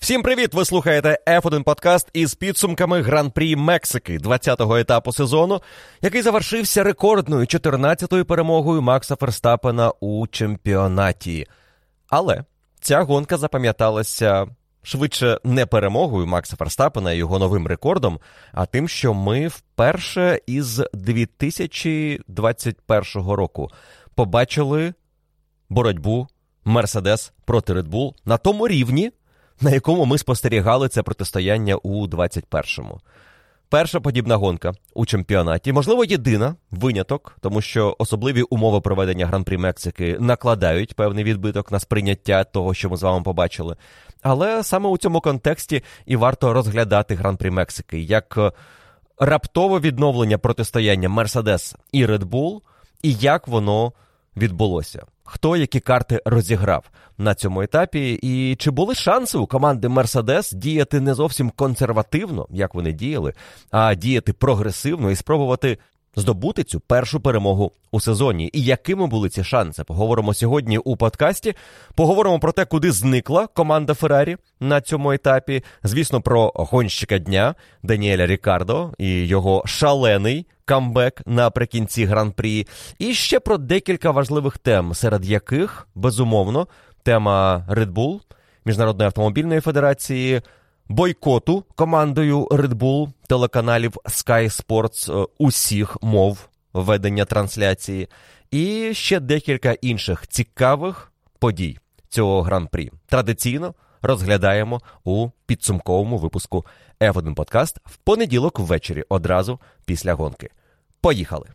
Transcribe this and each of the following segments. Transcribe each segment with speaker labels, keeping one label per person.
Speaker 1: Всім привіт! Ви слухаєте F1 подкаст із підсумками гран-прі Мексики 20-го етапу сезону, який завершився рекордною 14-ю перемогою Макса Ферстапена у чемпіонаті. Але ця гонка запам'яталася швидше не перемогою Макса Ферстапена і його новим рекордом, а тим, що ми вперше із 2021 року побачили боротьбу Мерседес проти Red на тому рівні на якому ми спостерігали це протистояння у 21-му. Перша подібна гонка у чемпіонаті, можливо, єдина виняток, тому що особливі умови проведення гран-прі Мексики накладають певний відбиток на сприйняття того, що ми з вами побачили. Але саме у цьому контексті і варто розглядати гран-прі Мексики як раптове відновлення протистояння Мерседес і Bull, і як воно відбулося хто які карти розіграв на цьому етапі, і чи були шанси у команди Мерседес діяти не зовсім консервативно, як вони діяли, а діяти прогресивно і спробувати здобути цю першу перемогу у сезоні. І якими були ці шанси? Поговоримо сьогодні у подкасті. Поговоримо про те, куди зникла команда Феррарі на цьому етапі. Звісно, про гонщика дня Даніеля Рікардо і його шалений камбек наприкінці гран-прі. І ще про декілька важливих тем, серед яких безумовно тема Red Bull, Міжнародної автомобільної федерації бойкоту командою Red Bull телеканалів Sky Sports е, усіх мов ведення трансляції, і ще декілька інших цікавих подій цього гран-прі. Традиційно розглядаємо у підсумковому випуску F1 Подкаст в понеділок ввечері одразу після гонки. Поїхали!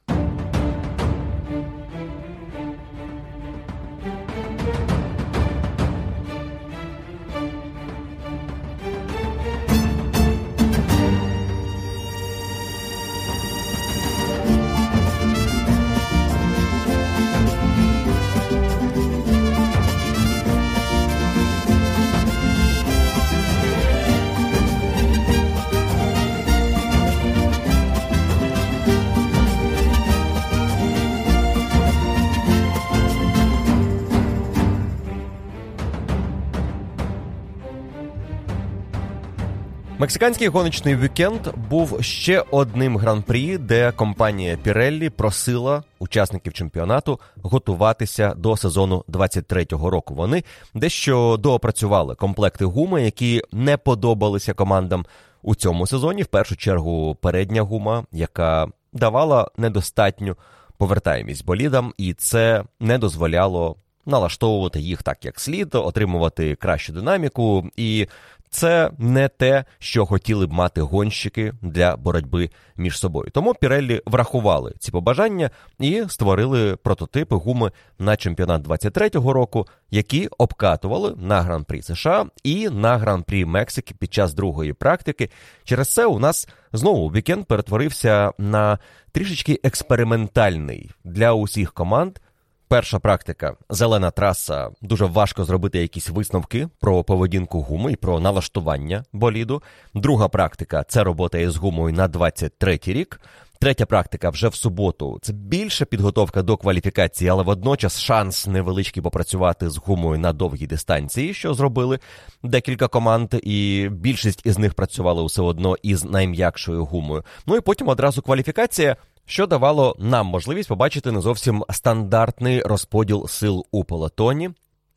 Speaker 1: Мексиканський гоночний вікенд був ще одним гран-прі, де компанія Pirelli просила учасників чемпіонату готуватися до сезону 23-го року. Вони дещо доопрацювали комплекти гуми, які не подобалися командам у цьому сезоні. В першу чергу передня гума, яка давала недостатню повертаємість болідам, і це не дозволяло налаштовувати їх так, як слід, отримувати кращу динаміку і це не те, що хотіли б мати гонщики для боротьби між собою. Тому Піреллі врахували ці побажання і створили прототипи гуми на чемпіонат 23-го року, які обкатували на гран-прі США і на гран-прі Мексики під час другої практики. Через це у нас знову вікенд перетворився на трішечки експериментальний для усіх команд. Перша практика зелена траса. Дуже важко зробити якісь висновки про поведінку гуми і про налаштування боліду. Друга практика це робота із гумою на 23-й рік. Третя практика вже в суботу. Це більша підготовка до кваліфікації, але водночас шанс невеличкий попрацювати з гумою на довгій дистанції, що зробили декілька команд, і більшість із них працювали все одно із найм'якшою гумою. Ну і потім одразу кваліфікація що давало нам можливість побачити не зовсім стандартний розподіл сил у полотоні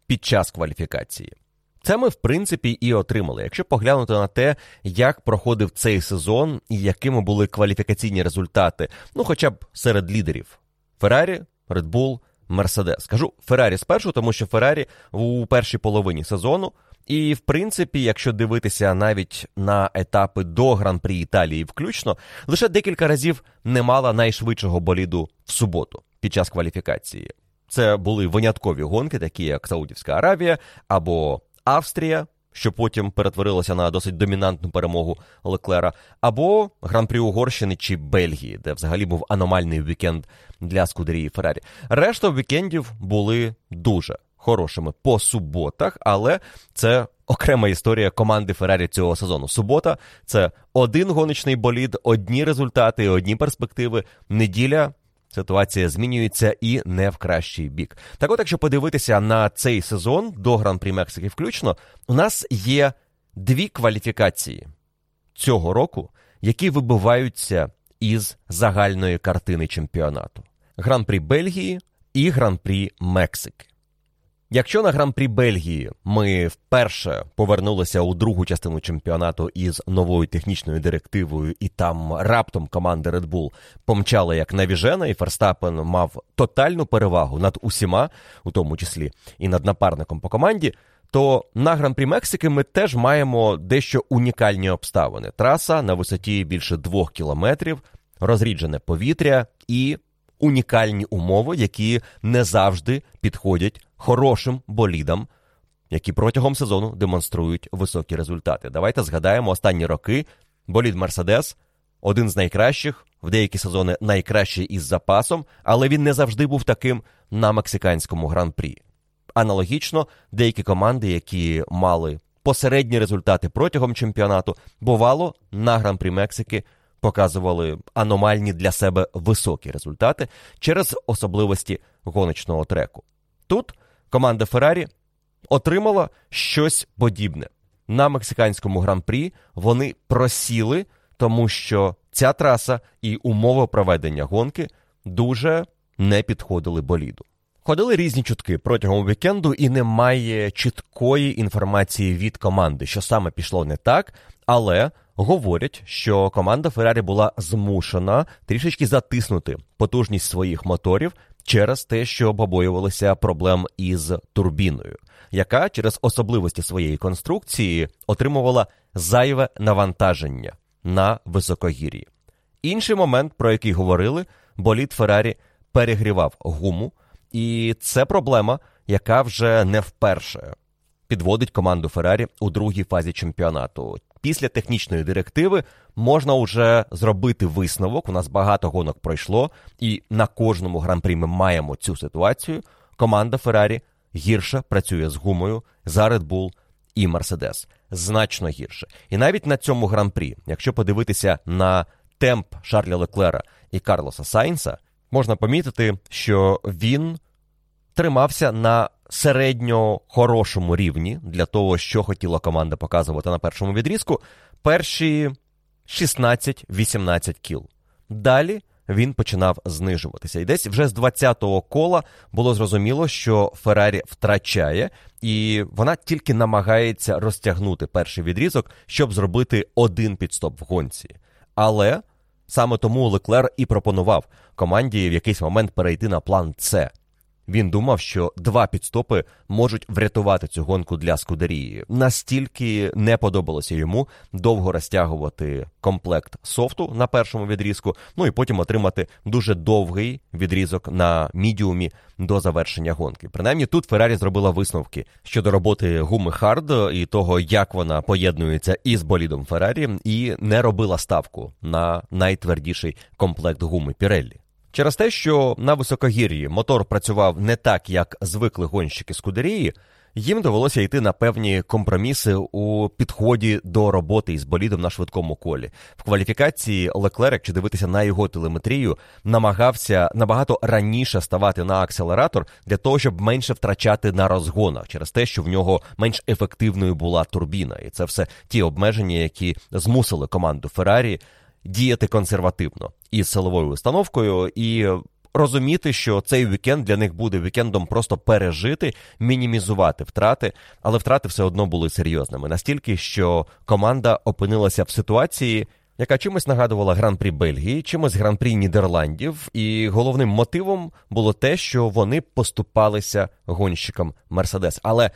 Speaker 1: під час кваліфікації. Це ми, в принципі, і отримали. Якщо поглянути на те, як проходив цей сезон і якими були кваліфікаційні результати, ну хоча б серед лідерів Феррарі, Red Мерседес. Скажу Феррарі спершу, тому що Феррарі у першій половині сезону і, в принципі, якщо дивитися навіть на етапи до гран-прі Італії, включно, лише декілька разів не мала найшвидшого боліду в суботу під час кваліфікації. Це були виняткові гонки, такі як Саудівська Аравія або Австрія, що потім перетворилося на досить домінантну перемогу Леклера, або гран-прі Угорщини чи Бельгії, де взагалі був аномальний вікенд для Скудерії Феррарі. Решта вікендів були дуже хорошими по суботах, але це окрема історія команди Феррарі цього сезону. Субота це один гоночний болід, одні результати, одні перспективи. Неділя. Ситуація змінюється і не в кращий бік. Так от, якщо подивитися на цей сезон до Гран-прі Мексики включно, у нас є дві кваліфікації цього року, які вибиваються із загальної картини чемпіонату: Гран-прі Бельгії і Гран-прі Мексики. Якщо на гран-прі Бельгії ми вперше повернулися у другу частину чемпіонату із новою технічною директивою, і там раптом команда Red Bull помчала як навіжена, і Ферстапен мав тотальну перевагу над усіма, у тому числі і над напарником по команді, то на гран-прі Мексики ми теж маємо дещо унікальні обставини. Траса на висоті більше двох кілометрів, розріджене повітря і унікальні умови, які не завжди підходять хорошим болідам, які протягом сезону демонструють високі результати. Давайте згадаємо останні роки. Болід Мерседес один з найкращих, в деякі сезони найкращий із запасом, але він не завжди був таким на мексиканському гран-прі. Аналогічно, деякі команди, які мали посередні результати протягом чемпіонату, бувало на гран-прі Мексики показували аномальні для себе високі результати через особливості гоночного треку. Тут команда Феррарі отримала щось подібне. На мексиканському гран-прі вони просіли, тому що ця траса і умови проведення гонки дуже не підходили боліду. Ходили різні чутки протягом вікенду, і немає чіткої інформації від команди, що саме пішло не так, але говорять, що команда Феррарі була змушена трішечки затиснути потужність своїх моторів через те, що побоювалися проблем із турбіною, яка через особливості своєї конструкції отримувала зайве навантаження на високогір'ї. Інший момент, про який говорили, боліт Феррарі перегрівав гуму, і це проблема, яка вже не вперше підводить команду Феррарі у другій фазі чемпіонату. Після технічної директиви можна вже зробити висновок. У нас багато гонок пройшло, і на кожному гран-прі ми маємо цю ситуацію. Команда Феррарі гірше працює з гумою за Red Bull і Mercedes. значно гірше. І навіть на цьому гран-прі, якщо подивитися на темп Шарля Леклера і Карлоса Сайнса, можна помітити, що він тримався на середньо хорошому рівні для того, що хотіла команда показувати на першому відрізку, перші 16-18 кіл. Далі він починав знижуватися. І десь вже з 20-го кола було зрозуміло, що Феррарі втрачає, і вона тільки намагається розтягнути перший відрізок, щоб зробити один підстоп в гонці. Але саме тому Леклер і пропонував команді в якийсь момент перейти на план С. Він думав, що два підстопи можуть врятувати цю гонку для Скудерії. Настільки не подобалося йому довго розтягувати комплект софту на першому відрізку, ну і потім отримати дуже довгий відрізок на мідіумі до завершення гонки. Принаймні тут Феррарі зробила висновки щодо роботи гуми Хард і того, як вона поєднується із болідом Феррарі, і не робила ставку на найтвердіший комплект гуми Піреллі. Через те, що на високогір'ї мотор працював не так, як звикли гонщики Скудерії, їм довелося йти на певні компроміси у підході до роботи із болідом на швидкому колі. В кваліфікації Леклер, якщо дивитися на його телеметрію, намагався набагато раніше ставати на акселератор для того, щоб менше втрачати на розгонах, через те, що в нього менш ефективною була турбіна, і це все ті обмеження, які змусили команду Феррарі діяти консервативно із силовою установкою і. Розуміти, що цей вікенд для них буде вікендом просто пережити, мінімізувати втрати, але втрати все одно були серйозними. Настільки, що команда опинилася в ситуації, яка чимось нагадувала гран-прі Бельгії, чимось гран-прі Нідерландів, і головним мотивом було те, що вони поступалися гонщикам Мерседес. Але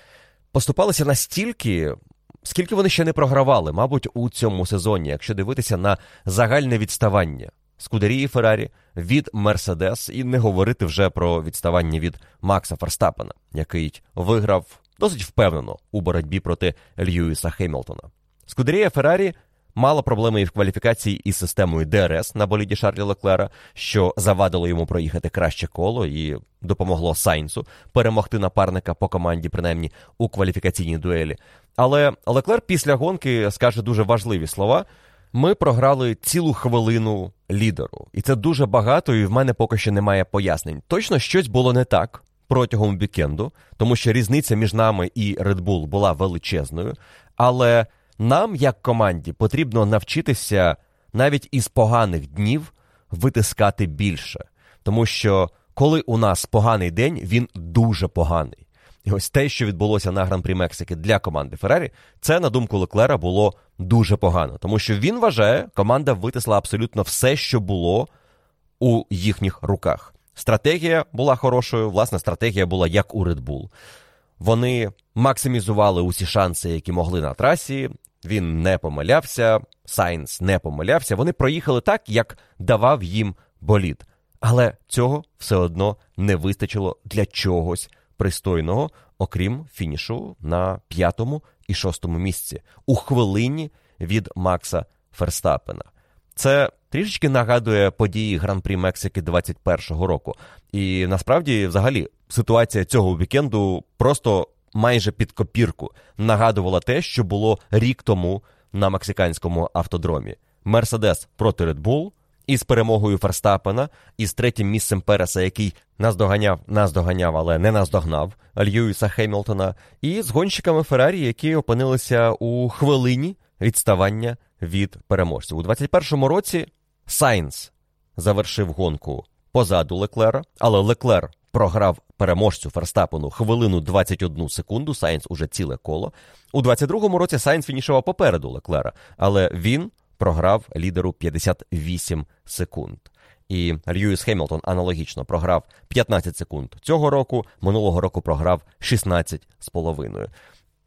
Speaker 1: поступалися настільки, скільки вони ще не програвали, мабуть, у цьому сезоні, якщо дивитися на загальне відставання Скудерії Феррарі від Мерседес, і не говорити вже про відставання від Макса Ферстапена, який виграв досить впевнено у боротьбі проти Льюіса Хемілтона. Скудерія Феррарі мала проблеми і в кваліфікації із системою ДРС на боліді Шарлі Леклера, що завадило йому проїхати краще коло і допомогло Сайнсу перемогти напарника по команді, принаймні у кваліфікаційній дуелі. Але Леклер після гонки скаже дуже важливі слова. Ми програли цілу хвилину лідеру, і це дуже багато, і в мене поки що немає пояснень. Точно щось було не так протягом вікенду, тому що різниця між нами і Red Bull була величезною. Але нам, як команді, потрібно навчитися навіть із поганих днів витискати більше. Тому що коли у нас поганий день, він дуже поганий. І ось те, що відбулося на гран-прі Мексики для команди Феррарі, це, на думку Леклера, було дуже погано. Тому що він вважає, команда витисла абсолютно все, що було у їхніх руках. Стратегія була хорошою, власне, стратегія була як у Red Bull. Вони максимізували усі шанси, які могли на трасі. Він не помилявся, Сайнс не помилявся. Вони проїхали так, як давав їм болід. Але цього все одно не вистачило для чогось пристойного, окрім фінішу на п'ятому і шостому місці у хвилині від Макса Ферстапена. Це трішечки нагадує події Гран-прі Мексики 21-го року. І насправді, взагалі, ситуація цього вікенду просто майже під копірку нагадувала те, що було рік тому на мексиканському автодромі. Мерседес проти Bull із перемогою Ферстапена, із третім місцем Переса, який наздоганяв, наздоганяв, але не наздогнав Льюіса Хемілтона, і з гонщиками Феррарі, які опинилися у хвилині відставання від переможців. У 21-му році Сайнс завершив гонку позаду Леклера, але Леклер програв переможцю Ферстапену хвилину 21 секунду. Сайнс уже ціле коло. У 22-му році Сайнс фінішував попереду Леклера, але він програв лідеру 58 секунд. І Льюіс Хемілтон аналогічно програв 15 секунд цього року, минулого року програв 16 з половиною.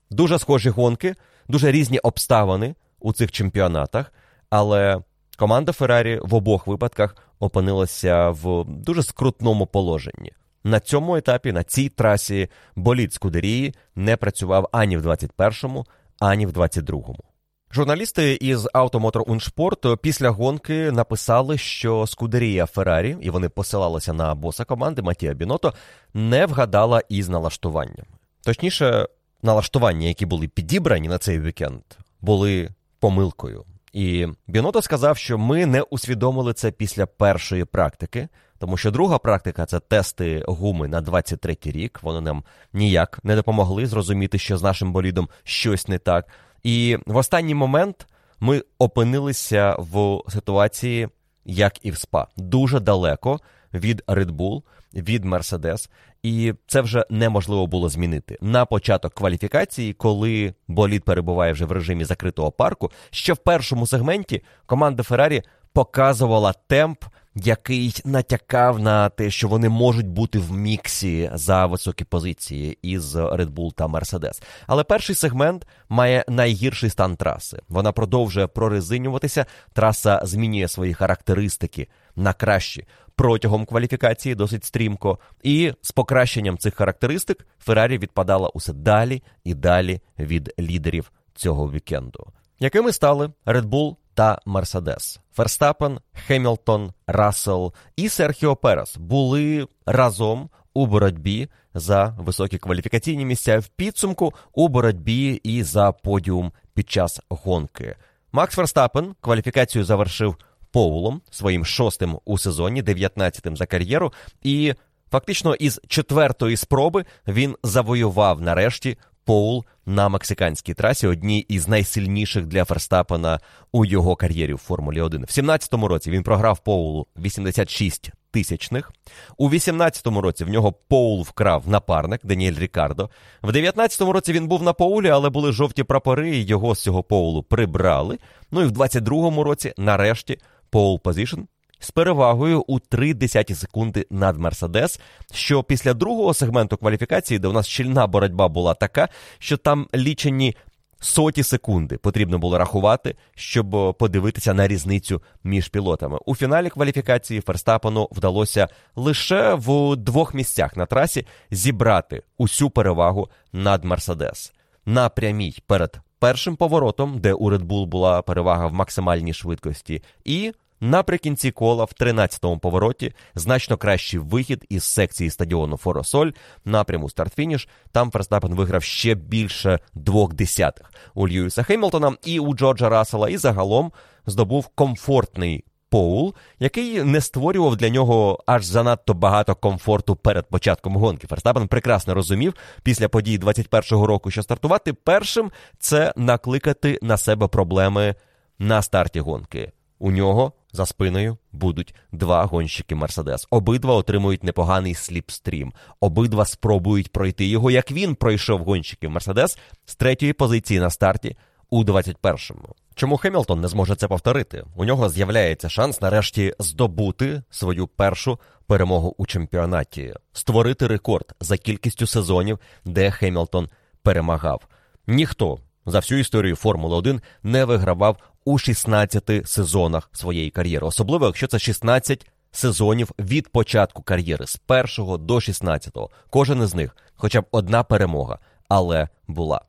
Speaker 1: Дуже схожі гонки, дуже різні обставини у цих чемпіонатах, але команда Феррарі в обох випадках опинилася в дуже скрутному положенні. На цьому етапі, на цій трасі, болід Скудерії не працював ані в 21-му, ані в 22-му. Журналісти із Automotor Unsport після гонки написали, що Скудерія Феррарі, і вони посилалися на боса команди Матія Біното, не вгадала із налаштуванням. Точніше, налаштування, які були підібрані на цей вікенд, були помилкою. І Біното сказав, що ми не усвідомили це після першої практики, тому що друга практика це тести гуми на 23-й рік. Вони нам ніяк не допомогли зрозуміти, що з нашим болідом щось не так. І в останній момент ми опинилися в ситуації, як і в СПА, дуже далеко від Red Bull, від Mercedes, і це вже неможливо було змінити на початок кваліфікації, коли болід перебуває вже в режимі закритого парку. Ще в першому сегменті команда Феррарі показувала темп який натякав на те, що вони можуть бути в міксі за високі позиції із Red Bull та Mercedes. Але перший сегмент має найгірший стан траси. Вона продовжує прорезинюватися. Траса змінює свої характеристики на кращі протягом кваліфікації, досить стрімко. І з покращенням цих характеристик Феррарі відпадала усе далі і далі від лідерів цього вікенду. Якими стали Red Bull та Мерседес. Ферстапен, Хемілтон, Рассел і Серхіо Перес були разом у боротьбі за високі кваліфікаційні місця в підсумку у боротьбі і за подіум під час гонки. Макс Ферстапен кваліфікацію завершив Поулом своїм шостим у сезоні, 19-тим за кар'єру, і фактично із четвертої спроби він завоював нарешті Поул на мексиканській трасі, одній із найсильніших для Ферстапена у його кар'єрі в Формулі 1. В 17-му році він програв Поулу 86 тисячних. У 18-му році в нього Поул вкрав напарник Даніель Рікардо. В 19-му році він був на Поулі, але були жовті прапори, і його з цього Поулу прибрали. Ну і в 22-му році, нарешті, Поул Позишн з перевагою у 3 десяті секунди над Мерседес. Що після другого сегменту кваліфікації, де у нас щільна боротьба була така, що там лічені. Соті секунди потрібно було рахувати, щоб подивитися на різницю між пілотами. У фіналі кваліфікації Ферстапену вдалося лише в двох місцях на трасі зібрати усю перевагу над Мерседес на прямій перед першим поворотом, де у Red Bull була перевага в максимальній швидкості, і Наприкінці кола в 13-му повороті значно кращий вихід із секції стадіону Форосоль напряму старт-фініш. Там Ферстапен виграв ще більше двох десятих у Льюіса Хеймлтона і у Джорджа Рассела, і загалом здобув комфортний Поул, який не створював для нього аж занадто багато комфорту перед початком гонки. Ферстапен прекрасно розумів після подій 21-го року, що стартувати першим це накликати на себе проблеми на старті гонки. У нього за спиною будуть два гонщики Мерседес. Обидва отримують непоганий сліпстрім. Обидва спробують пройти його, як він пройшов гонщиків Мерседес з третьої позиції на старті у 21-му. Чому Хемілтон не зможе це повторити? У нього з'являється шанс нарешті здобути свою першу перемогу у чемпіонаті, створити рекорд за кількістю сезонів, де Хемілтон перемагав. Ніхто за всю історію Формули 1 не вигравав у 16 сезонах своєї кар'єри, особливо якщо це 16 сезонів від початку кар'єри з 1 до 16. Кожен із них, хоча б одна перемога, але була.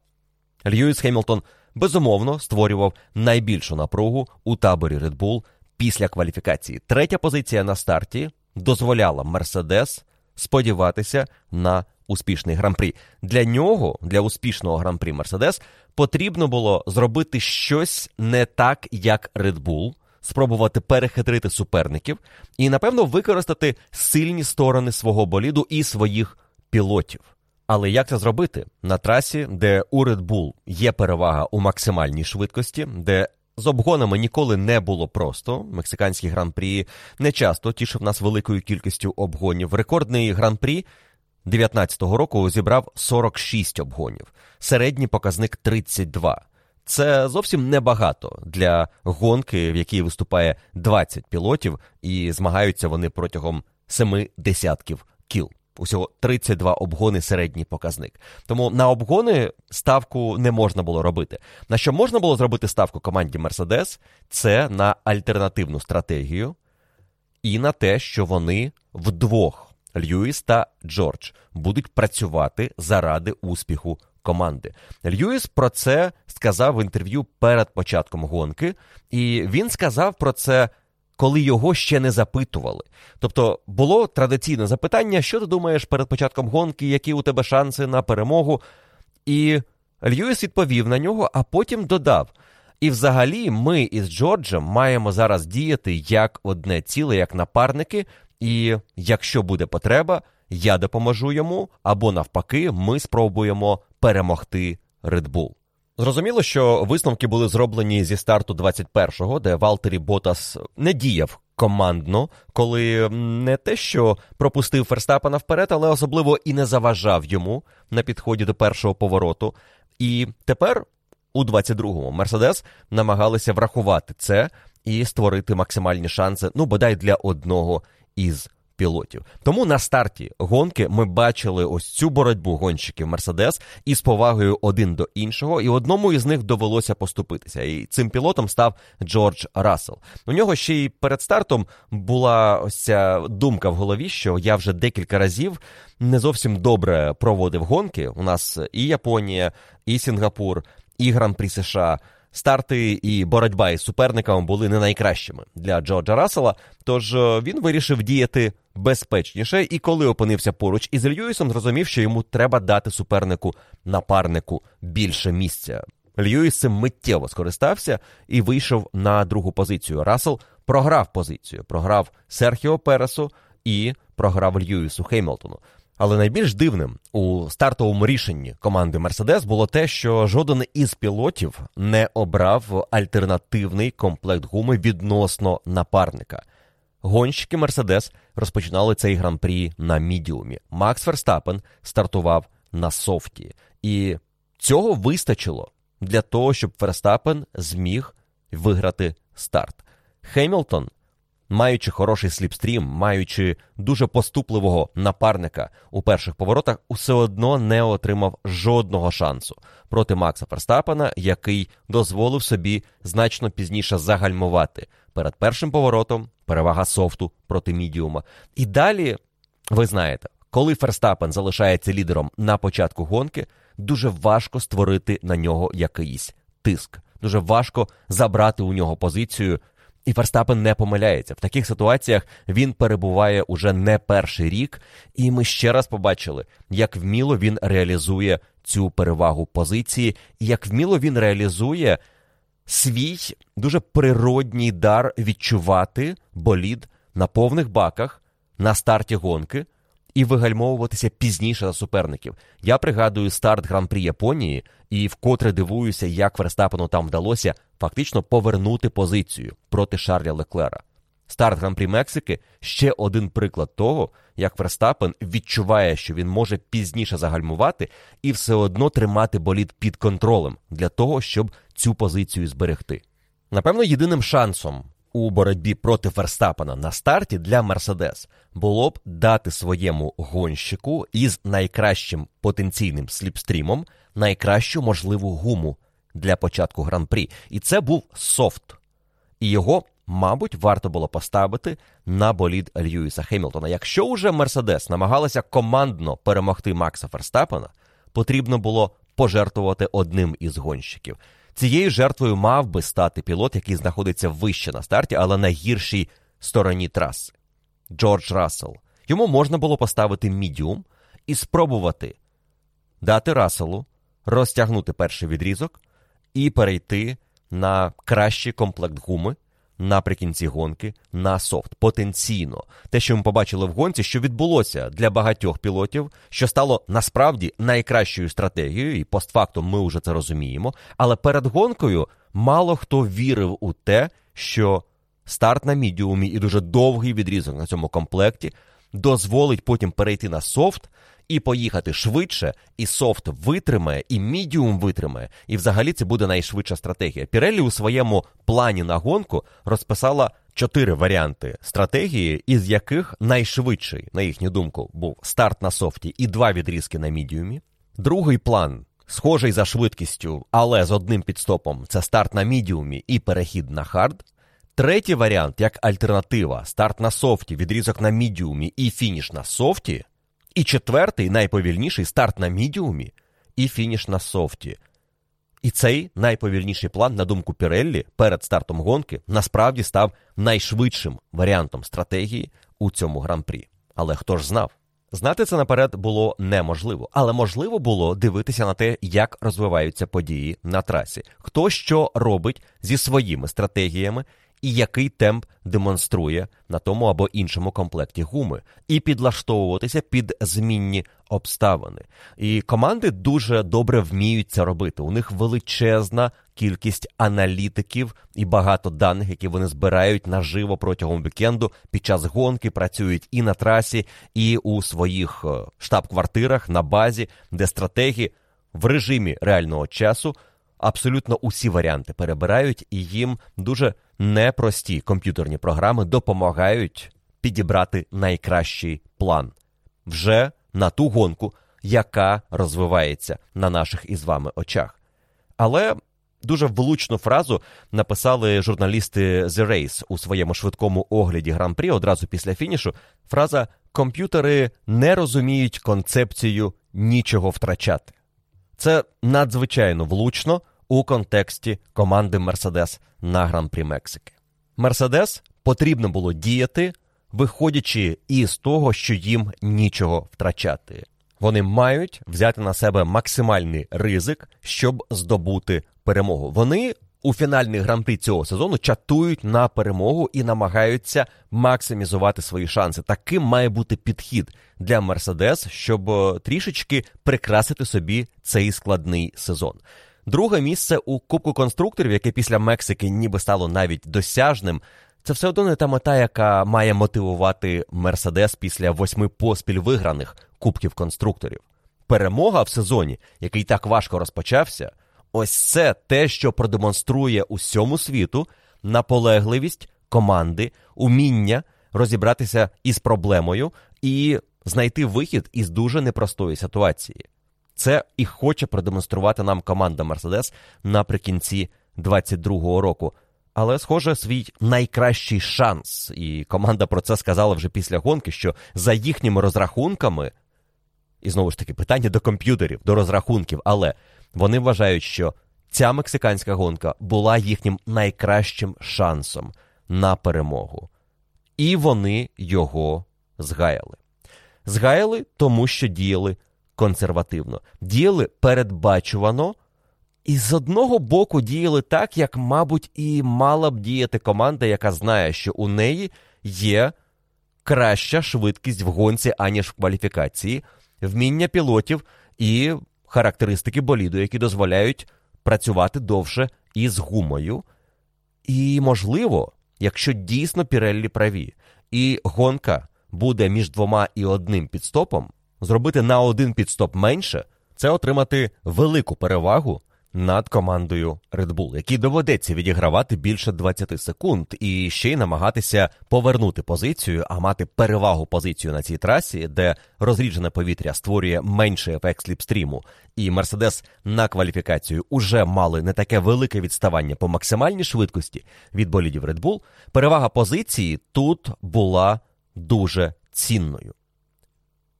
Speaker 1: Льюіс Хемілтон безумовно створював найбільшу напругу у таборі Red Bull після кваліфікації. Третя позиція на старті дозволяла Мерседес сподіватися на успішний гран-прі. Для нього, для успішного гран-прі Мерседес, потрібно було зробити щось не так, як Red Bull, спробувати перехитрити суперників і, напевно, використати сильні сторони свого боліду і своїх пілотів. Але як це зробити на трасі, де у Red Bull є перевага у максимальній швидкості, де з обгонами ніколи не було просто. Мексиканський гран-прі не часто тішив нас великою кількістю обгонів. Рекордний гран-прі 19-го року зібрав 46 обгонів, середній показник 32. Це зовсім небагато для гонки, в якій виступає 20 пілотів, і змагаються вони протягом семи десятків кіл. Усього 32 обгони середній показник. Тому на обгони ставку не можна було робити. На що можна було зробити ставку команді Мерседес, це на альтернативну стратегію і на те, що вони вдвох, Льюіс та Джордж, будуть працювати заради успіху команди. Льюіс про це сказав в інтерв'ю перед початком гонки, і він сказав про це коли його ще не запитували. Тобто було традиційне запитання, що ти думаєш перед початком гонки, які у тебе шанси на перемогу. І Льюіс відповів на нього, а потім додав. І взагалі ми із Джорджем маємо зараз діяти як одне ціле, як напарники, і якщо буде потреба, я допоможу йому, або навпаки, ми спробуємо перемогти Red Bull. Зрозуміло, що висновки були зроблені зі старту 21-го, де Валтері Ботас не діяв командно, коли не те, що пропустив Ферстапена вперед, але особливо і не заважав йому на підході до першого повороту. І тепер у 22-му Мерседес намагалися врахувати це і створити максимальні шанси, ну бодай для одного із пілотів. Тому на старті гонки ми бачили ось цю боротьбу гонщиків Мерседес із повагою один до іншого, і одному із них довелося поступитися. І цим пілотом став Джордж Рассел. У нього ще й перед стартом була ось ця думка в голові, що я вже декілька разів не зовсім добре проводив гонки. У нас і Японія, і Сінгапур, і Гран-прі США. Старти і боротьба із суперниками були не найкращими для Джорджа Рассела, тож е, він вирішив діяти безпечніше, і коли опинився поруч із Льюісом, зрозумів, що йому треба дати супернику напарнику більше місця. Льюіс цим миттєво скористався і вийшов на другу позицію. Рассел програв позицію, програв Серхіо Пересу і програв Льюісу Хемілтону. Але найбільш дивним у стартовому рішенні команди Мерседес було те, що жоден із пілотів не обрав альтернативний комплект гуми відносно напарника. Гонщики Мерседес розпочинали цей гран-прі на мідіумі. Макс Ферстапен стартував на софті, і цього вистачило для того, щоб Ферстапен зміг виграти старт. Хемілтон маючи хороший сліпстрім, маючи дуже поступливого напарника у перших поворотах, усе одно не отримав жодного шансу проти Макса Ферстапена, який дозволив собі значно пізніше загальмувати перед першим поворотом перевага софту проти мідіума. І далі, ви знаєте, коли Ферстапен залишається лідером на початку гонки, дуже важко створити на нього якийсь тиск. Дуже важко забрати у нього позицію і Ферстапен не помиляється. В таких ситуаціях він перебуває уже не перший рік, і ми ще раз побачили, як вміло він реалізує цю перевагу позиції, і як вміло він реалізує свій дуже природній дар відчувати болід на повних баках на старті гонки і вигальмовуватися пізніше за суперників. Я пригадую старт гран-прі Японії і вкотре дивуюся, як Верстапену там вдалося фактично повернути позицію проти Шарля Леклера. Старт гран-прі Мексики ще один приклад того, як Верстапен відчуває, що він може пізніше загальмувати і все одно тримати болід під контролем для того, щоб цю позицію зберегти. Напевно, єдиним шансом у боротьбі проти Верстапена на старті для Мерседес було б дати своєму гонщику із найкращим потенційним сліпстрімом найкращу можливу гуму для початку гран-прі. І це був софт. І його, мабуть, варто було поставити на болід Льюіса Хемілтона. Якщо уже Мерседес намагалася командно перемогти Макса Ферстапена, потрібно було пожертвувати одним із гонщиків. Цією жертвою мав би стати пілот, який знаходиться вище на старті, але на гіршій стороні траси. Джордж Рассел. Йому можна було поставити мідіум і спробувати дати Расселу розтягнути перший відрізок і перейти на кращий комплект гуми наприкінці гонки на софт. Потенційно, те, що ми побачили в гонці, що відбулося для багатьох пілотів, що стало насправді найкращою стратегією, і постфактом ми вже це розуміємо. Але перед гонкою мало хто вірив у те, що старт на мідіумі і дуже довгий відрізок на цьому комплекті дозволить потім перейти на софт і поїхати швидше, і софт витримає, і мідіум витримає. І взагалі це буде найшвидша стратегія. Піреллі у своєму плані на гонку розписала чотири варіанти стратегії, із яких найшвидший, на їхню думку, був старт на софті і два відрізки на мідіумі. Другий план. Схожий за швидкістю, але з одним пітстопом це старт на мідіумі і перехід на хард. Третій варіант як альтернатива: старт на софті, відрізок на мідіумі і фініш на софті. І четвертий, найповільніший старт на мідіумі і фініш на софті. І цей найповільніший план, на думку Піреллі, перед стартом гонки насправді став найшвидшим варіантом стратегії у цьому гран-прі. Але хто ж знав? Знати це наперед було неможливо, але можливо було дивитися на те, як розвиваються події на трасі, хто що робить зі своїми стратегіями і який темп демонструє на тому або іншому комплекті гуми, і підлаштовуватися під змінні обставини. І команди дуже добре вміють це робити. У них величезна кількість аналітиків і багато даних, які вони збирають наживо протягом вікенду під час гонки, працюють і на трасі, і у своїх е, штаб-квартирах на базі, де стратегі в режимі реального часу абсолютно усі варіанти перебирають, і їм дуже непрості комп'ютерні програми допомагають підібрати найкращий план вже на ту гонку, яка розвивається на наших із вами очах. Але дуже влучну фразу написали журналісти The Race у своєму швидкому огляді гран-прі одразу після фінішу. Фраза комп'ютери не розуміють концепцію нічого втрачати. Це надзвичайно влучно у контексті команди Мерседес на гран-прі Мексики. Мерседес потрібно було діяти, виходячи із того, що їм нічого втрачати. Вони мають взяти на себе максимальний ризик, щоб здобути перемогу. Вони у фінальний гран-прі цього сезону чатують на перемогу і намагаються максимізувати свої шанси. Таким має бути підхід для Мерседес, щоб е, трішечки прикрасити собі цей складний сезон. Друге місце у Кубку конструкторів, яке після Мексики ніби стало навіть досяжним. Це все одно не та мета, яка має мотивувати Мерседес після восьми поспіль виграних кубків конструкторів. Перемога в сезоні, який так важко розпочався, ось це те, що продемонструє усьому світу наполегливість команди, уміння розібратися із проблемою і знайти вихід із дуже непростої ситуації. Це і хоче продемонструвати нам команда Мерседес наприкінці 22-го року. Але, схоже, свій найкращий шанс, і команда про це сказала вже після гонки, що за їхніми розрахунками, і знову ж таки питання до комп'ютерів, до розрахунків, але вони вважають, що ця мексиканська гонка була їхнім найкращим шансом на перемогу. І вони його згаяли. Згаяли, тому що діяли консервативно, діяли передбачувано І з одного боку діяли так, як, мабуть, і мала б діяти команда, яка знає, що у неї є краща швидкість в гонці, аніж в кваліфікації, вміння пілотів і характеристики боліду, які дозволяють працювати довше із гумою. І, можливо, якщо дійсно Піреллі праві, і гонка буде між двома і одним підстопом, зробити на один підстоп менше це отримати велику перевагу над командою Red Bull, якій доведеться відігравати більше 20 секунд і ще й намагатися повернути позицію, а мати перевагу позицію на цій трасі, де розріджене повітря створює менший ефект сліпстріму, і Мерседес на кваліфікацію уже мали не таке велике відставання по максимальній швидкості від болідів Red Bull, Перевага позиції тут була дуже цінною.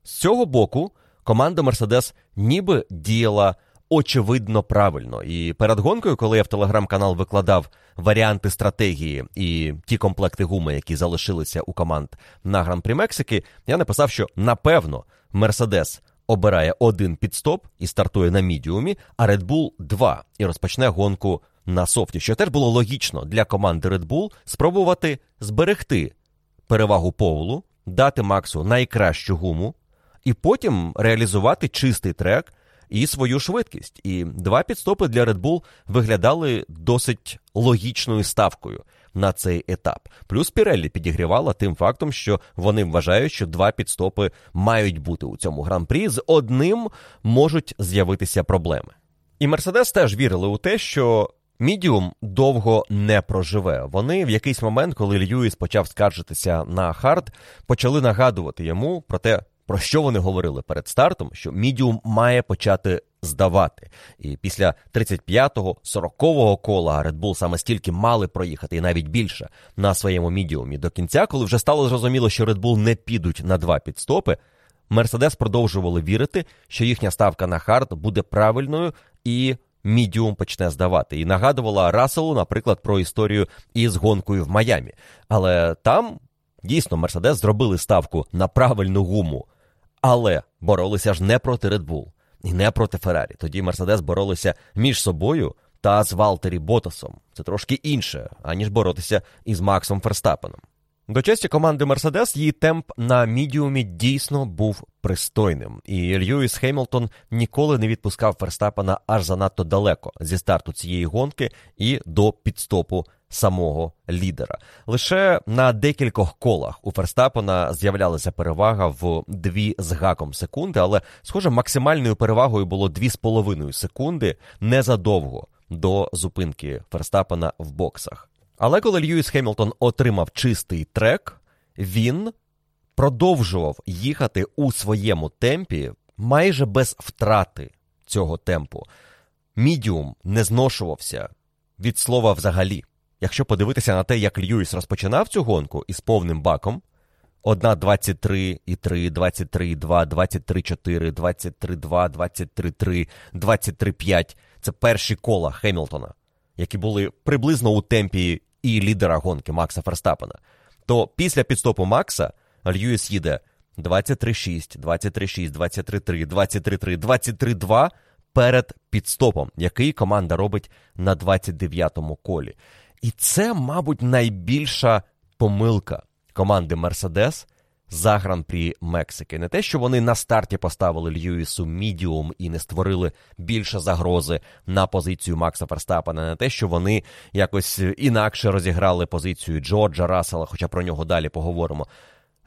Speaker 1: З цього боку команда Мерседес ніби діяла очевидно правильно. І перед гонкою, коли я в телеграм-канал викладав варіанти стратегії і ті комплекти гуми, які залишилися у команд на гран-прі Мексики, я написав, що напевно Мерседес обирає один підстоп і стартує на мідіумі, а Red Bull – два і розпочне гонку на софті. Що теж було логічно для команди Red Bull спробувати зберегти перевагу Повлу, дати Максу найкращу гуму, і потім реалізувати чистий трек і свою швидкість. І два підстопи для Red Bull виглядали досить логічною ставкою на цей етап. Плюс Піреллі підігрівала тим фактом, що вони вважають, що два підстопи мають бути у цьому гран-прі. З одним можуть з'явитися проблеми. І Мерседес теж вірили у те, що. Мідіум довго не проживе. Вони в якийсь момент, коли Льюіс почав скаржитися на хард, почали нагадувати йому про те, про що вони говорили перед стартом, що мідіум має почати здавати. І після 35-го, 40-го кола Red Bull саме стільки мали проїхати, і навіть більше на своєму мідіумі до кінця, коли вже стало зрозуміло, що Red Bull не підуть на два пітстопи. Мерседес продовжували вірити, що їхня ставка на хард буде правильною і мідіум почне здавати. І нагадувала Расселу, наприклад, про історію із гонкою в Майамі. Але там дійсно Мерседес зробили ставку на правильну гуму але боролися ж не проти Red Bull і не проти Феррарі. Тоді Мерседес боролися між собою та з Валттері Ботасом. Це трошки інше, аніж боротися із Максом Ферстапеном. До честі команди Мерседес її темп на мідіумі дійсно був пристойним, і Льюіс Хеймлтон ніколи не відпускав Ферстапена аж занадто далеко зі старту цієї гонки і до підстопу самого лідера. Лише на декількох колах у Ферстапена з'являлася перевага в дві з гаком секунди, але, схоже, максимальною перевагою було дві з половиною секунди незадовго до зупинки Ферстапена в боксах. Але коли Льюіс Хемілтон отримав чистий трек, він продовжував їхати у своєму темпі майже без втрати цього темпу. Мідіум не зношувався від слова взагалі. Якщо подивитися на те, як Льюіс розпочинав цю гонку із повним баком, одна 23 і 3, 23 2, 23 4, 23 2, 23 3, 23 5 це перші кола Хемілтона, які були приблизно у темпі і лідера гонки Макса Ферстапена. То після підстопу Макса Льюіс їде 23-6, 23-6, 23-3, 23-3, 23-2 перед підстопом, який команда робить на 29-му колі. І це, мабуть, найбільша помилка команди Мерседес за гран-прі Мексики. Не те, що вони на старті поставили Льюісу мідіум і не створили більше загрози на позицію Макса Ферстапена, не те, що вони якось інакше розіграли позицію Джорджа Рассела, хоча про нього далі поговоримо.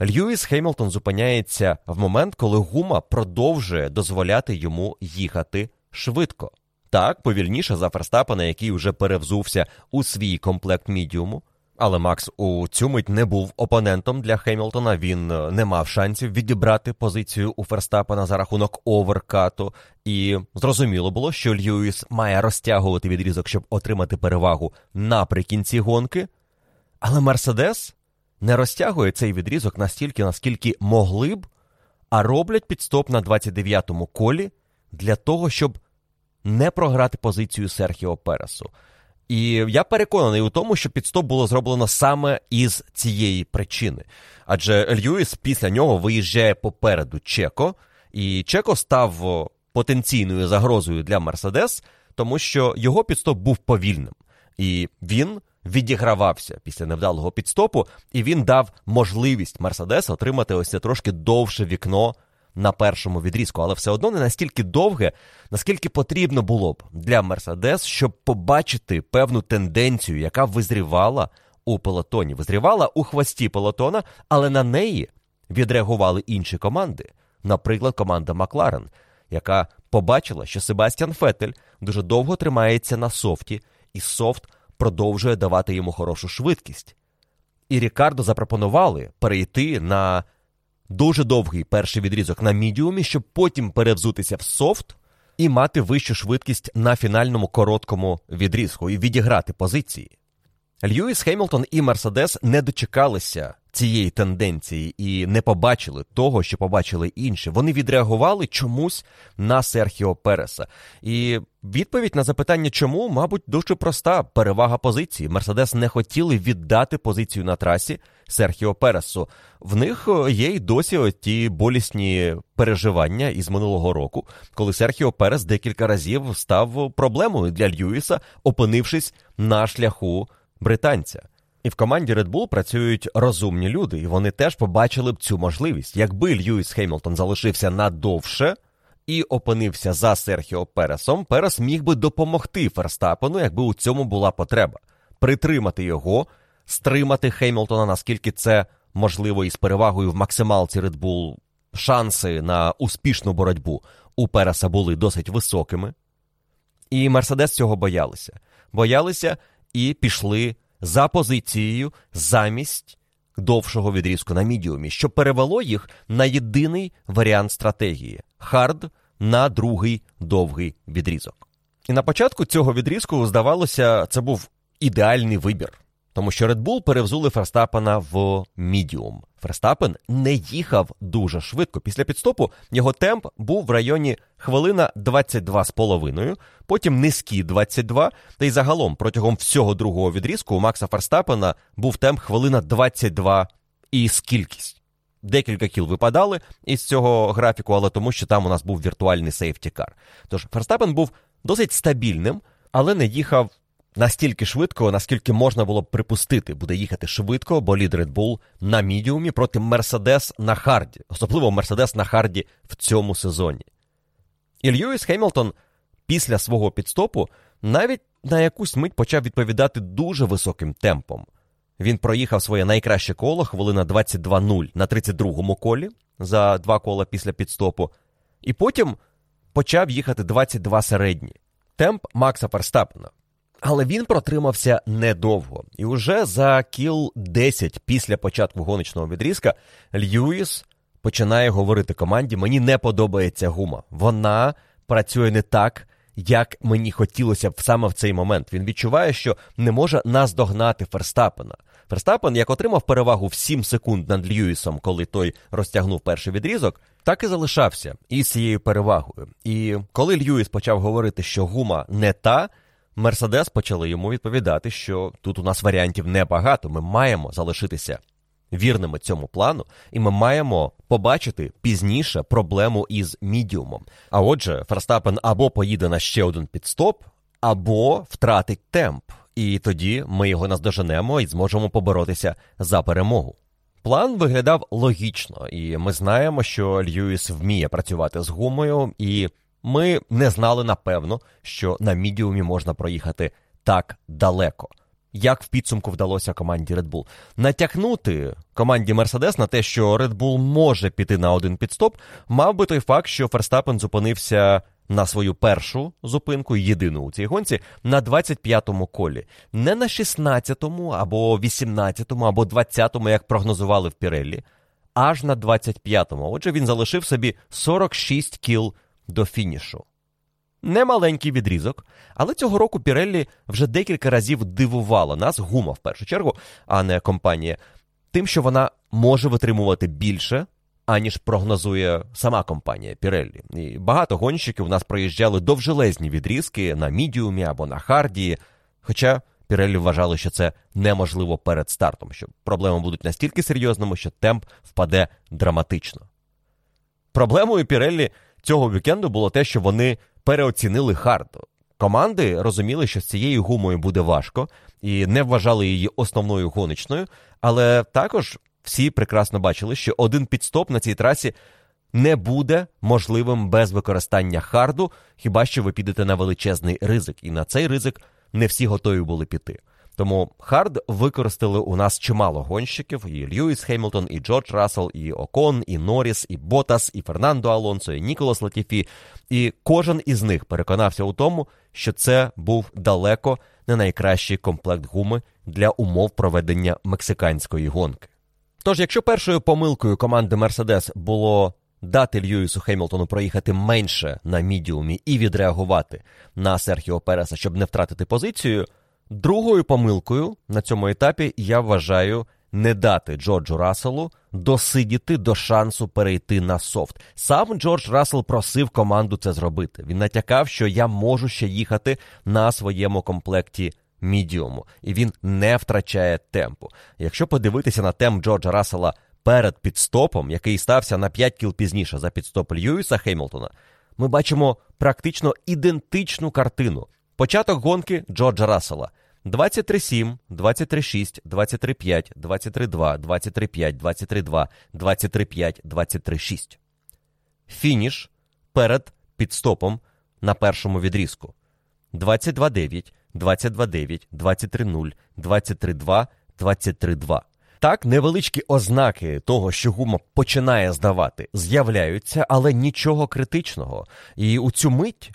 Speaker 1: Льюіс Хеймлтон зупиняється в момент, коли гума продовжує дозволяти йому їхати швидко. Так, повільніше за Ферстапена, який вже перевзувся у свій комплект мідіуму. Але Макс у цю мить не був опонентом для Хемілтона. Він е, не мав шансів відібрати позицію у Ферстапена за рахунок оверкату. І зрозуміло було, що Льюіс має розтягувати відрізок, щоб отримати перевагу наприкінці гонки. Але Мерседес не розтягує цей відрізок настільки, наскільки могли б, а роблять підстоп на 29-му колі для того, щоб не програти позицію Серхіо Пересу. І я переконаний у тому, що підстоп було зроблено саме із цієї причини. Адже Льюіс після нього виїжджає попереду Чеко, і Чеко став потенційною загрозою для Мерседес, тому що його підстоп був повільним, і він відігравався після невдалого підстопу, і він дав можливість Мерседес отримати ось це трошки довше вікно на першому відрізку, але все одно не настільки довге, наскільки потрібно було б для Мерседес, щоб побачити певну тенденцію, яка визрівала у пелотоні, визрівала у хвості пелотона, але на неї відреагували інші команди, наприклад, команда Макларен, яка побачила, що Себастьян Фетель дуже довго тримається на софті, і софт продовжує давати йому хорошу швидкість. І Рікардо запропонували перейти на дуже довгий перший відрізок на мідіумі, щоб потім перевзутися в софт і мати вищу швидкість на фінальному короткому відрізку і відіграти позиції. Льюіс Хемілтон і Мерседес не дочекалися цієї тенденції і не побачили того, що побачили інші. Вони відреагували чомусь на Серхіо Переса. І відповідь на запитання, чому, мабуть, дуже проста перевага позиції. Мерседес не хотіли віддати позицію на трасі Серхіо Пересу. В них е, є й досі ті болісні переживання із минулого року, коли Серхіо Перес декілька разів став проблемою для Льюіса, опинившись на шляху британця. І в команді Red Bull працюють розумні люди, і вони теж побачили б цю можливість. Якби Льюіс Хеймлтон залишився надовше і опинився за Серхіо Пересом, Перес міг би допомогти Ферстапену, якби у цьому була потреба, притримати його, стримати Хеймлтона, наскільки це можливо, із перевагою в максималці Red Bull шанси на успішну боротьбу у Переса були досить високими. І Мерседес цього боялися. Боялися і пішли за позицією замість довшого відрізку на мідіумі, що перевело їх на єдиний варіант стратегії хард на другий довгий відрізок. І на початку цього відрізку, здавалося, це був ідеальний вибір. Тому що Red Bull перевзули Ферстапена в мідіум. Ферстапен не їхав дуже швидко. Після пітстопу його темп був в районі хвилина 22,5, потім низькі 22, та й загалом протягом всього другого відрізку у Макса Ферстапена був темп хвилина 22 і скількість. Декілька кіл випадали із цього графіку, але тому, що там у нас був віртуальний safety car. Тож Ферстапен був досить стабільним, але не їхав настільки швидко, наскільки можна було б припустити, буде їхати швидко, болід Red Bull на мідіумі проти Мерседес на харді, особливо Мерседес на харді в цьому сезоні. І Льюіс Хемілтон після свого підстопу навіть на якусь мить почав відповідати дуже високим темпом. Він проїхав своє найкраще коло хвилина 22.0 на 32-му колі за два кола після підстопу, і потім почав їхати 22 середні. Темп Макса Ферстапена. Але він протримався недовго, і уже за кіл 10 після початку гоночного відрізка Льюіс починає говорити команді: мені не подобається гума. Вона працює не так, як мені хотілося б саме в цей момент. Він відчуває, що не може наздогнати Ферстапена. Ферстапен, як отримав перевагу в 7 секунд над Льюісом, коли той розтягнув перший відрізок, так і залишався із цією перевагою. І коли Льюіс почав говорити, що гума не та. Мерседес почали йому відповідати, що тут у нас варіантів небагато. Ми маємо залишитися вірними цьому плану, і ми маємо побачити пізніше проблему із мідіумом. А отже, Ферстапен або поїде на ще один підстоп, або втратить темп. І тоді ми його наздоженемо і зможемо поборотися за перемогу. План виглядав логічно, і ми знаємо, що Льюіс вміє працювати з гумою, і ми не знали напевно, що на мідіумі можна проїхати так далеко. Як в підсумку вдалося команді Red Bull? натякнути команді Mercedes на те, що Red Bull може піти на один підстоп, мав би той факт, що Ферстапен зупинився на свою першу зупинку, єдину у цій гонці, на 25-му колі, не на 16-му або 18-му, або 20-му, як прогнозували в Піреллі, аж на 25-му. Отже, він залишив собі 46 кіл до фінішу. Немаленький відрізок, але цього року Піреллі вже декілька разів дивувала нас, гума в першу чергу, а не компанія, тим, що вона може витримувати більше, аніж прогнозує сама компанія Піреллі. І багато гонщиків у нас проїжджали довжелезні відрізки на мідіумі або на харді. Хоча Піреллі вважали, що це неможливо перед стартом, що проблеми будуть настільки серйозними, що темп впаде драматично. Проблемою Піреллі цього вікенду було те, що вони переоцінили хард. Команди розуміли, що з цією гумою буде важко, і не вважали її основною гоночною, але також всі прекрасно бачили, що один пітстоп на цій трасі не буде можливим без використання харду, хіба що ви підете на величезний ризик, і на цей ризик не всі готові були піти. Тому хард використали у нас чимало гонщиків: і Льюіс Хемілтон, і Джордж Рассел, і Окон, і Норріс, і Ботас, і Фернандо Алонсо, і Ніколас Латіфі. І кожен із них переконався у тому, що це був далеко не найкращий комплект гуми для умов проведення мексиканської гонки. Тож, якщо першою помилкою команди Мерседес було дати Льюісу Хемілтону проїхати менше на мідіумі і відреагувати на Серхіо Переса, щоб не втратити позицію, другою помилкою на цьому етапі я вважаю не дати Джорджу Расселу досидіти до шансу перейти на софт. Сам Джордж Рассел просив команду це зробити. Він натякав, що я можу ще їхати на своєму комплекті мідіуму, і він не втрачає темпу. Якщо подивитися на темп Джорджа Рассела перед підстопом, який стався на 5 кіл пізніше за підстоп Льюіса Хеймлтона, ми бачимо практично ідентичну картину. Початок гонки Джорджа Рассела. 23-7, 23-6, 23-5, 23-2, 23-5, 23-2, 23-5, 23-6. Фініш перед підстопом на першому відрізку. 22-9, 22-9, 23-0, 23-2, 23-2. Так, невеличкі ознаки того, що гума починає здавати, з'являються, але нічого критичного. І у цю мить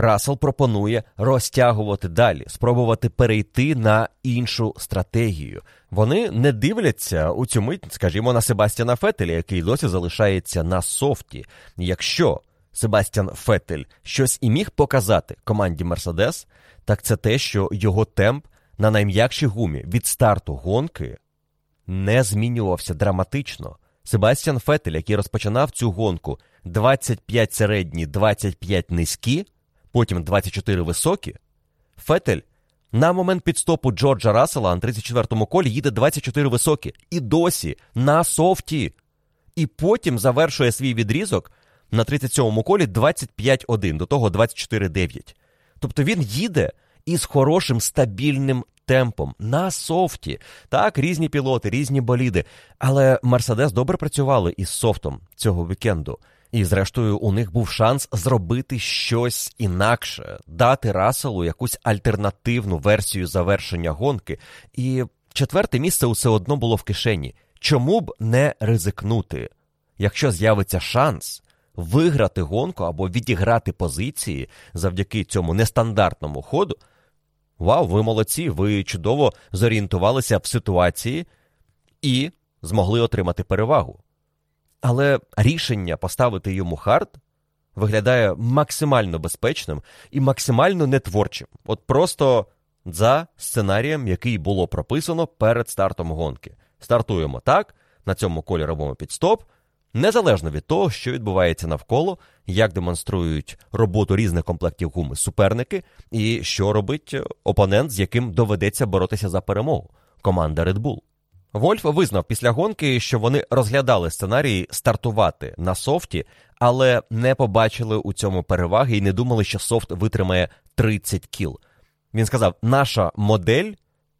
Speaker 1: Рассел пропонує розтягувати далі, спробувати перейти на іншу стратегію. Вони не дивляться у цю мить, скажімо, на Себастьяна Фетеля, який досі залишається на софті. Якщо Себастьян Фетель щось і міг показати команді Мерседес, так це те, що його темп на найм'якшій гумі від старту гонки не змінювався драматично. Себастьян Фетель, який розпочинав цю гонку 25 середні, 25 низькі, потім 24 високі, Фетель на момент підстопу Джорджа Рассела на 34-му колі їде 24 високі і досі на софті. І потім завершує свій відрізок на 37-му колі 25-1, до того 24-9. Тобто він їде із хорошим стабільним темпом на софті. Так, різні пілоти, різні боліди. Але Мерседес добре працювали із софтом цього вікенду. І, зрештою, у них був шанс зробити щось інакше, дати Расселу якусь альтернативну версію завершення гонки. І четверте місце усе одно було в кишені. Чому б не ризикнути? Якщо з'явиться шанс виграти гонку або відіграти позиції завдяки цьому нестандартному ходу, Вау, ви молодці! Ви чудово зорієнтувалися в ситуації і змогли отримати перевагу. Але рішення поставити йому хард виглядає максимально безпечним і максимально нетворчим. От просто за сценарієм, який було прописано перед стартом гонки. Стартуємо так, на цьому колі робимо підстоп, Незалежно від того, що відбувається навколо, як демонструють роботу різних комплектів гуми суперники, і що робить опонент, з яким доведеться боротися за перемогу команда Red Bull. Вольф визнав після гонки, що вони розглядали сценарій стартувати на софті, але не побачили у цьому переваги і не думали, що софт витримає 30 кіл. Він сказав: наша модель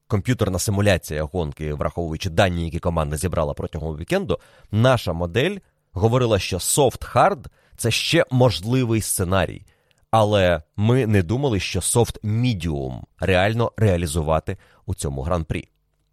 Speaker 1: комп'ютерна симуляція гонки, враховуючи дані, які команда зібрала протягом вікенду, наша модель говорила, що hard це ще можливий сценарій. Але ми не думали, що soft medium реально реалізувати у цьому гран-прі.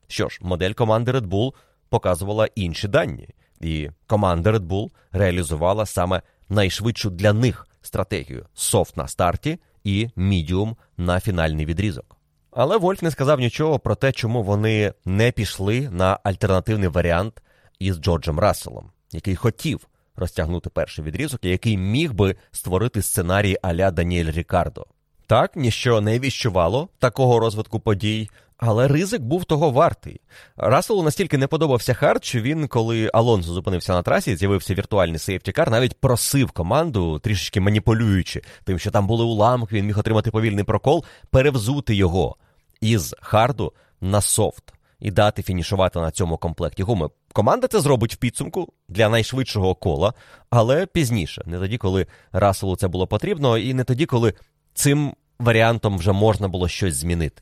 Speaker 1: Що ж, модель команди Red Bull показувала інші дані, і команда Red Bull реалізувала саме найшвидшу для них стратегію soft на старті і medium на фінальний відрізок. Але Вольф не сказав нічого про те, чому вони не пішли на альтернативний варіант із Джорджем Расселом, який хотів розтягнути перший відрізок, і який міг би створити сценарій аля Даніель Рікардо. Так, ніщо не віщувало такого розвитку подій, але ризик був того вартий. Расселу настільки не подобався хард, що він, коли Алонсо зупинився на трасі, з'явився віртуальний safety car, навіть просив команду, трішечки маніпулюючи тим, що там були уламки, він міг отримати повільний прокол, перевзути його із харду на софт і дати фінішувати на цьому комплекті гуми. Команда це зробить в підсумку для найшвидшого кола, але пізніше, не тоді, коли Расселу це було потрібно, і не тоді, коли цим варіантом вже можна було щось змінити.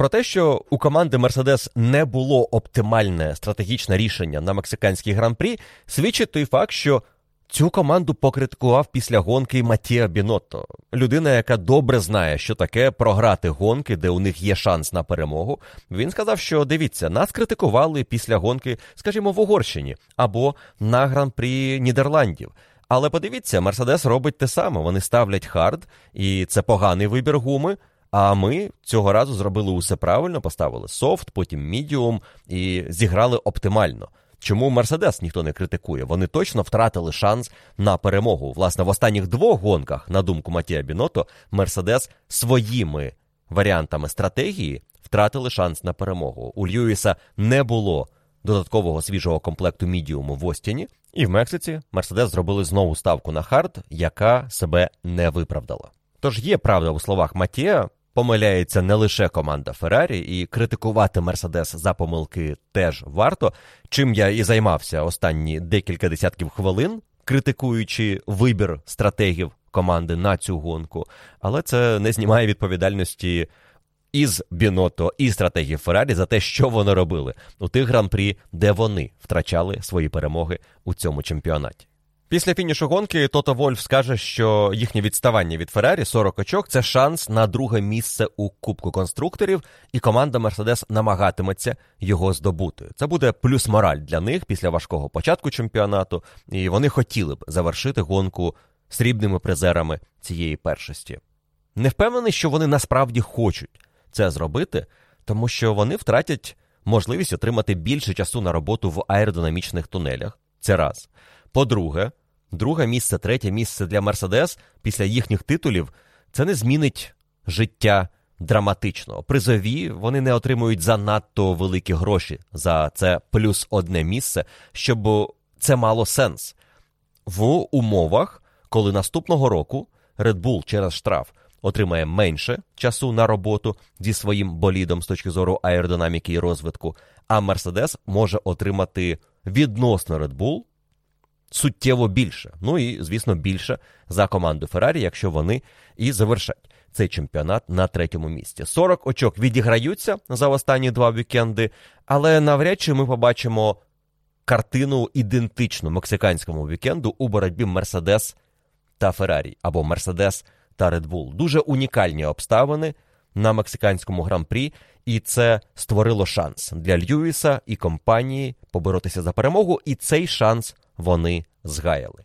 Speaker 1: Про те, що у команди Мерседес не було оптимальне стратегічне рішення на мексиканський гран-прі, свідчить той факт, що цю команду покритикував після гонки Матія Бінотто, людина, яка добре знає, що таке програти гонки, де у них є шанс на перемогу. Він сказав, що дивіться, нас критикували після гонки, скажімо, в Угорщині або на гран-прі Нідерландів. Але подивіться, Мерседес робить те саме. Вони ставлять хард, і це поганий вибір гуми. А ми цього разу зробили усе правильно, поставили софт, потім мідіум і зіграли оптимально. Чому Мерседес ніхто не критикує? Вони точно втратили шанс на перемогу. Власне, в останніх двох гонках, на думку Матія Біното, Мерседес своїми варіантами стратегії втратили шанс на перемогу. У Льюіса не було додаткового свіжого комплекту мідіуму в Остіні, і в Мексиці Мерседес зробили знову ставку на хард, яка себе не виправдала. Тож є правда у словах Матія, помиляється не лише команда Феррарі, і критикувати Мерседес за помилки теж варто. Чим я і займався останні декілька десятків хвилин, критикуючи вибір стратегів команди на цю гонку, але це не знімає відповідальності. Із Біното і стратегії Феррарі за те, що вони робили у тих гран-прі, де вони втрачали свої перемоги у цьому чемпіонаті. Після фінішу гонки Тото Вольф скаже, що їхнє відставання від Феррарі 40 очок це шанс на друге місце у Кубку конструкторів, і команда Мерседес намагатиметься його здобути. Це буде плюс мораль для них після важкого початку чемпіонату, і вони хотіли б завершити гонку срібними призерами цієї першості. Не впевнений, що вони насправді хочуть це зробити, тому що вони втратять можливість отримати більше часу на роботу в аеродинамічних тунелях. Це раз. По-друге, друге місце, третє місце для Мерседес після їхніх титулів це не змінить життя драматично. Призові вони не отримують занадто великі гроші за це плюс одне місце, щоб це мало сенс. В умовах, коли наступного року Red Bull через штраф отримає менше часу на роботу зі своїм болідом з точки зору аеродинаміки і розвитку, а Мерседес може отримати відносно Red Bull суттєво більше. Ну і, звісно, більше за команду Феррарі, якщо вони і завершать цей чемпіонат на третьому місці. 40 очок відіграються за останні два вікенди, але навряд чи ми побачимо картину ідентичну мексиканському вікенду у боротьбі Мерседес та Феррарі або Мерседес та Bull. Дуже унікальні обставини на мексиканському гран-прі, і це створило шанс для Льюіса і компанії поборотися за перемогу, і цей шанс вони згаяли.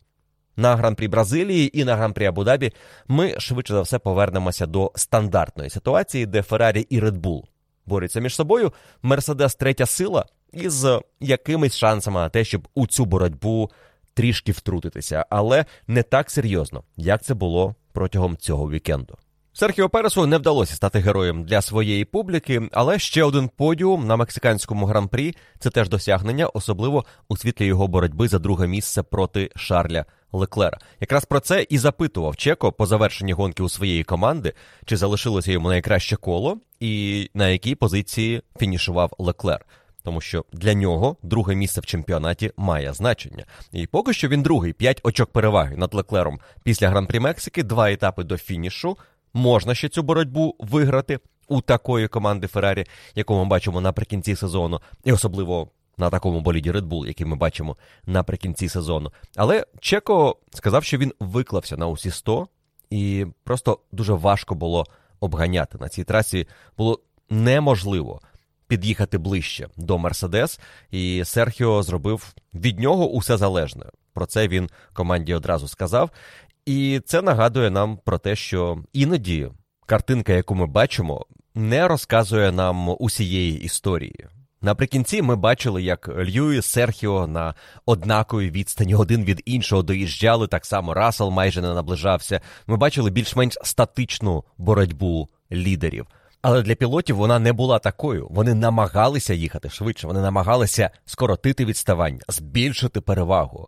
Speaker 1: На гран-прі Бразилії і на гран-прі Абу-Дабі ми швидше за все повернемося до стандартної ситуації, де Феррарі і Bull борються між собою. Мерседес третя сила із якимись шансами на те, щоб у цю боротьбу трішки втрутитися, але не так серйозно, як це було протягом цього вікенду. Серхіо Пересу не вдалося стати героєм для своєї публіки, але ще один подіум на мексиканському гран-прі це теж досягнення, особливо у світлі його боротьби за друге місце проти Шарля Леклера. Якраз про це і запитував Чеко по завершенні гонки у своєї команди, чи залишилося йому найкраще коло, і на якій позиції фінішував Леклер. Тому що для нього друге місце в чемпіонаті має значення. І поки що він другий, п'ять очок переваги над Леклером після гран-прі Мексики, два етапи до фінішу можна ще цю боротьбу виграти у такої команди Феррарі, яку ми бачимо наприкінці сезону, і особливо на такому боліді Red Bull, який ми бачимо наприкінці сезону. Але Чеко сказав, що він виклався на усі 100, і просто дуже важко було обганяти на цій трасі. Було неможливо. Під'їхати ближче до Мерседес, і Серхіо зробив від нього усе залежне. Про це він команді одразу сказав. І це нагадує нам про те, що іноді картинка, яку ми бачимо, не розказує нам усієї історії. Наприкінці ми бачили, як Лью і Серхіо на однаковій відстані один від іншого доїжджали, так само Расел майже не наближався. Ми бачили більш-менш статичну боротьбу лідерів. Але для пілотів вона не була такою. Вони намагалися їхати швидше, вони намагалися скоротити відставання, збільшити перевагу.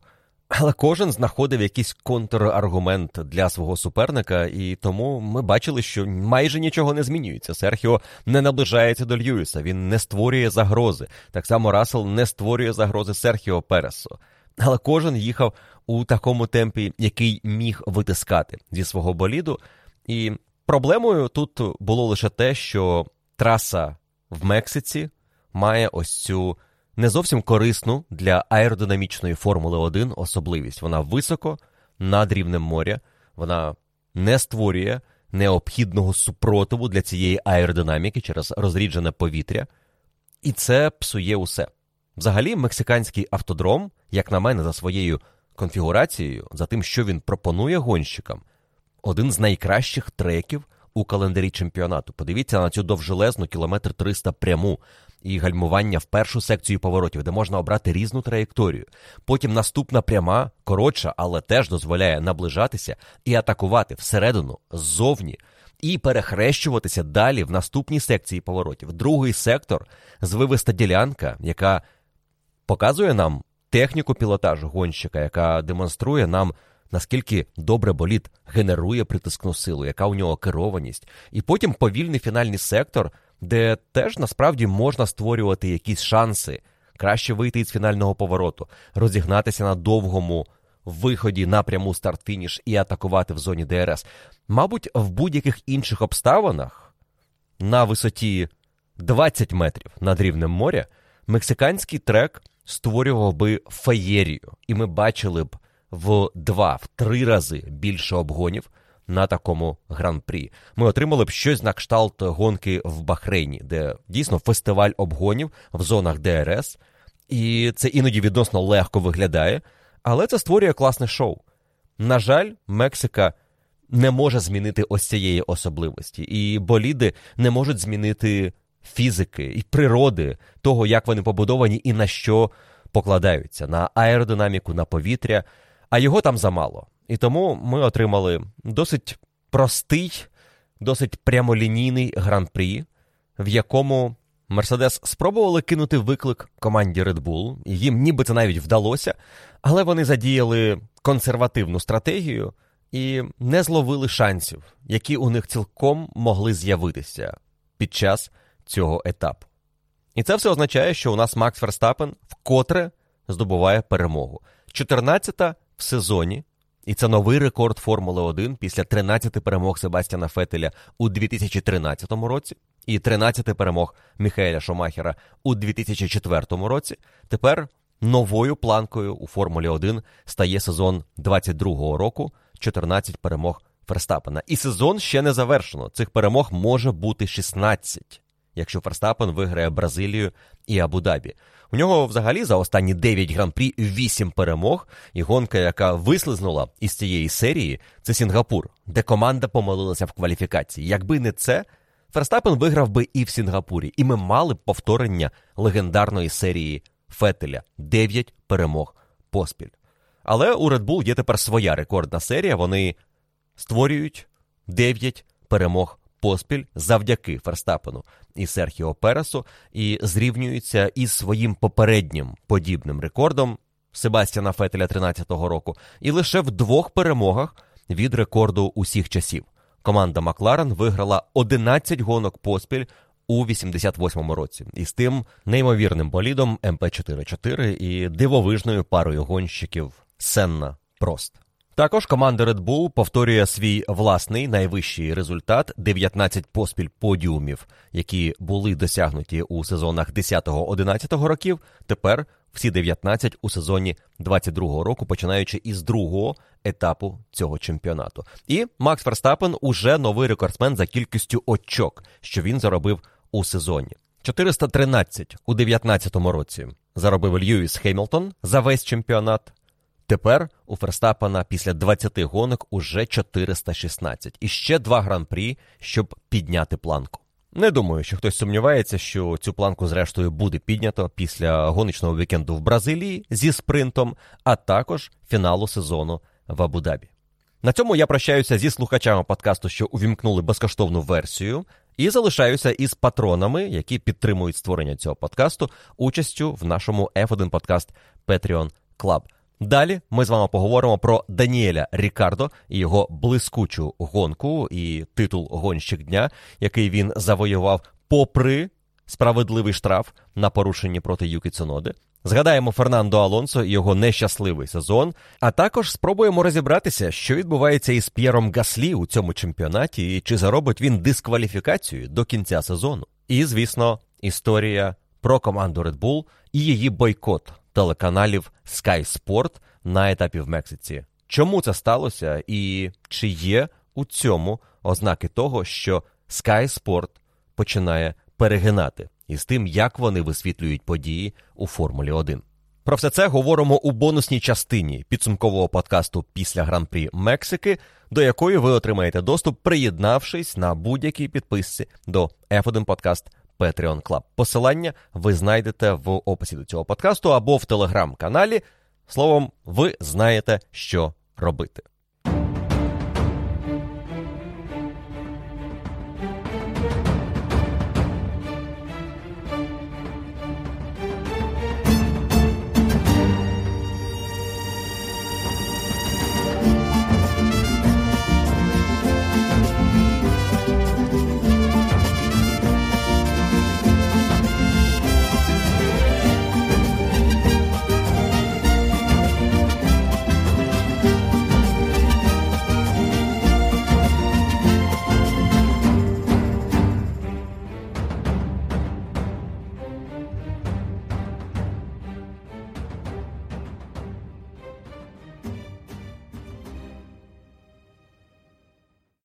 Speaker 1: Але кожен знаходив якийсь контраргумент для свого суперника, і тому ми бачили, що майже нічого не змінюється. Серхіо не наближається до Льюіса, він не створює загрози. Так само Рассел не створює загрози Серхіо Пересу. Але кожен їхав у такому темпі, який міг витискати зі свого боліду. І проблемою тут було лише те, що траса в Мексиці має ось цю не зовсім корисну для аеродинамічної Формули 1 особливість. Вона високо над рівнем моря, вона не створює необхідного супротиву для цієї аеродинаміки через розріджене повітря, і це псує усе. Взагалі, мексиканський автодром, як на мене, за своєю конфігурацією, за тим, що він пропонує гонщикам, один з найкращих треків у календарі чемпіонату. Подивіться на цю довжелезну кілометр 300 пряму і гальмування в першу секцію поворотів, де можна обрати різну траєкторію. Потім наступна пряма, коротша, але теж дозволяє наближатися і атакувати всередину, ззовні. І перехрещуватися далі в наступній секції поворотів. Другий сектор звивиста ділянка, яка показує нам техніку пілотажу гонщика, яка демонструє нам наскільки добре боліт генерує притискну силу, яка у нього керованість, і потім повільний фінальний сектор, де теж насправді можна створювати якісь шанси, краще вийти із фінального повороту, розігнатися на довгому виході на пряму старт-фініш і атакувати в зоні ДРС. Мабуть, в будь-яких інших обставинах на висоті 20 метрів над рівнем моря мексиканський трек створював би феєрію, і ми бачили б в два, в три рази більше обгонів на такому гран-прі. Ми отримали б щось на кшталт гонки в Бахрейні, де дійсно фестиваль обгонів в зонах ДРС, і це іноді відносно легко виглядає, але це створює класне шоу. На жаль, Мексика. Не може змінити ось цієї особливості, і боліди не можуть змінити фізики і природи того, як вони побудовані і на що покладаються на аеродинаміку, на повітря а його там замало. І тому ми отримали досить простий, досить прямолінійний гран-прі, в якому Мерседес спробували кинути виклик команді Red Bull, їм ніби це навіть вдалося, але вони задіяли консервативну стратегію і не зловили шансів, які у них цілком могли з'явитися під час цього етапу. І це все означає, що у нас Макс Ферстапен вкотре здобуває перемогу. 14-та в сезоні, і це новий рекорд Формули 1 після 13 перемог Себастьяна Фетеля у 2013 році і 13 перемог Міхаеля Шомахера у 2004 році. Тепер новою планкою у Формулі 1 стає сезон 22-го року, 14 перемог Ферстапена. І сезон ще не завершено. Цих перемог може бути 16, якщо Ферстапен виграє Бразилію і Абу-Дабі. У нього взагалі за останні 9 гран-прі 8 перемог, і гонка, яка вислизнула із цієї серії, це Сінгапур, де команда помилилася в кваліфікації. Якби не це, Ферстапен виграв би і в Сінгапурі, і ми мали б повторення легендарної серії Фетеля 9 перемог поспіль. Але у Red Bull є тепер своя рекордна серія. Вони створюють 9 перемог поспіль завдяки Ферстапену і Серхіо Пересу, і зрівнюються із своїм попереднім подібним рекордом Себастьяна Фетеля 13-го року, і лише в двох перемогах від рекорду усіх часів. Команда Макларен виграла 11 гонок поспіль у 88-му році, і з тим неймовірним болідом МП-44 і дивовижною парою гонщиків Сенна Прост. Також команда Red Bull повторює свій власний найвищий результат 19 поспіль подіумів, які були досягнуті у сезонах 10-11 років. Тепер всі 19 у сезоні 22-го року, починаючи із другого етапу цього чемпіонату. І Макс Ферстапен уже новий рекордсмен за кількістю очок, що він заробив у сезоні. 413 у 19 році заробив Льюіс Хеймлтон за весь чемпіонат. Тепер у Ферстапена після 20 гонок уже 416 і ще два гран-прі, щоб підняти планку. Не думаю, що хтось сумнівається, що цю планку, зрештою, буде піднято після гоночного вікенду в Бразилії зі спринтом, а також фіналу сезону в Абу-Дабі. На цьому я прощаюся зі слухачами подкасту, що увімкнули безкоштовну версію, і залишаюся із патронами, які підтримують створення цього подкасту участю в нашому F1 подкаст Patreon Club. Далі ми з вами поговоримо про Даніеля Рікардо і його блискучу гонку і титул гонщик дня, який він завоював попри справедливий штраф на порушенні проти Юкі Цуноди. Згадаємо Фернандо Алонсо і його нещасливий сезон. А також спробуємо розібратися, що відбувається із П'єром Гаслі у цьому чемпіонаті, і чи заробить він дискваліфікацію до кінця сезону. І, звісно, історія про команду Red Bull і її бойкот телеканалів Sky Sport на етапі в Мексиці. Чому це сталося, і чи є у цьому ознаки того, що Sky Sport починає перегинати із тим, як вони висвітлюють події у Формулі 1? Про все це говоримо у бонусній частині підсумкового подкасту після гран-прі Мексики, до якої ви отримаєте доступ, приєднавшись на будь-якій підписці до F1 Podcast Patreon Club. Посилання ви знайдете в описі до цього подкасту або в телеграм-каналі. Словом, ви знаєте, що робити.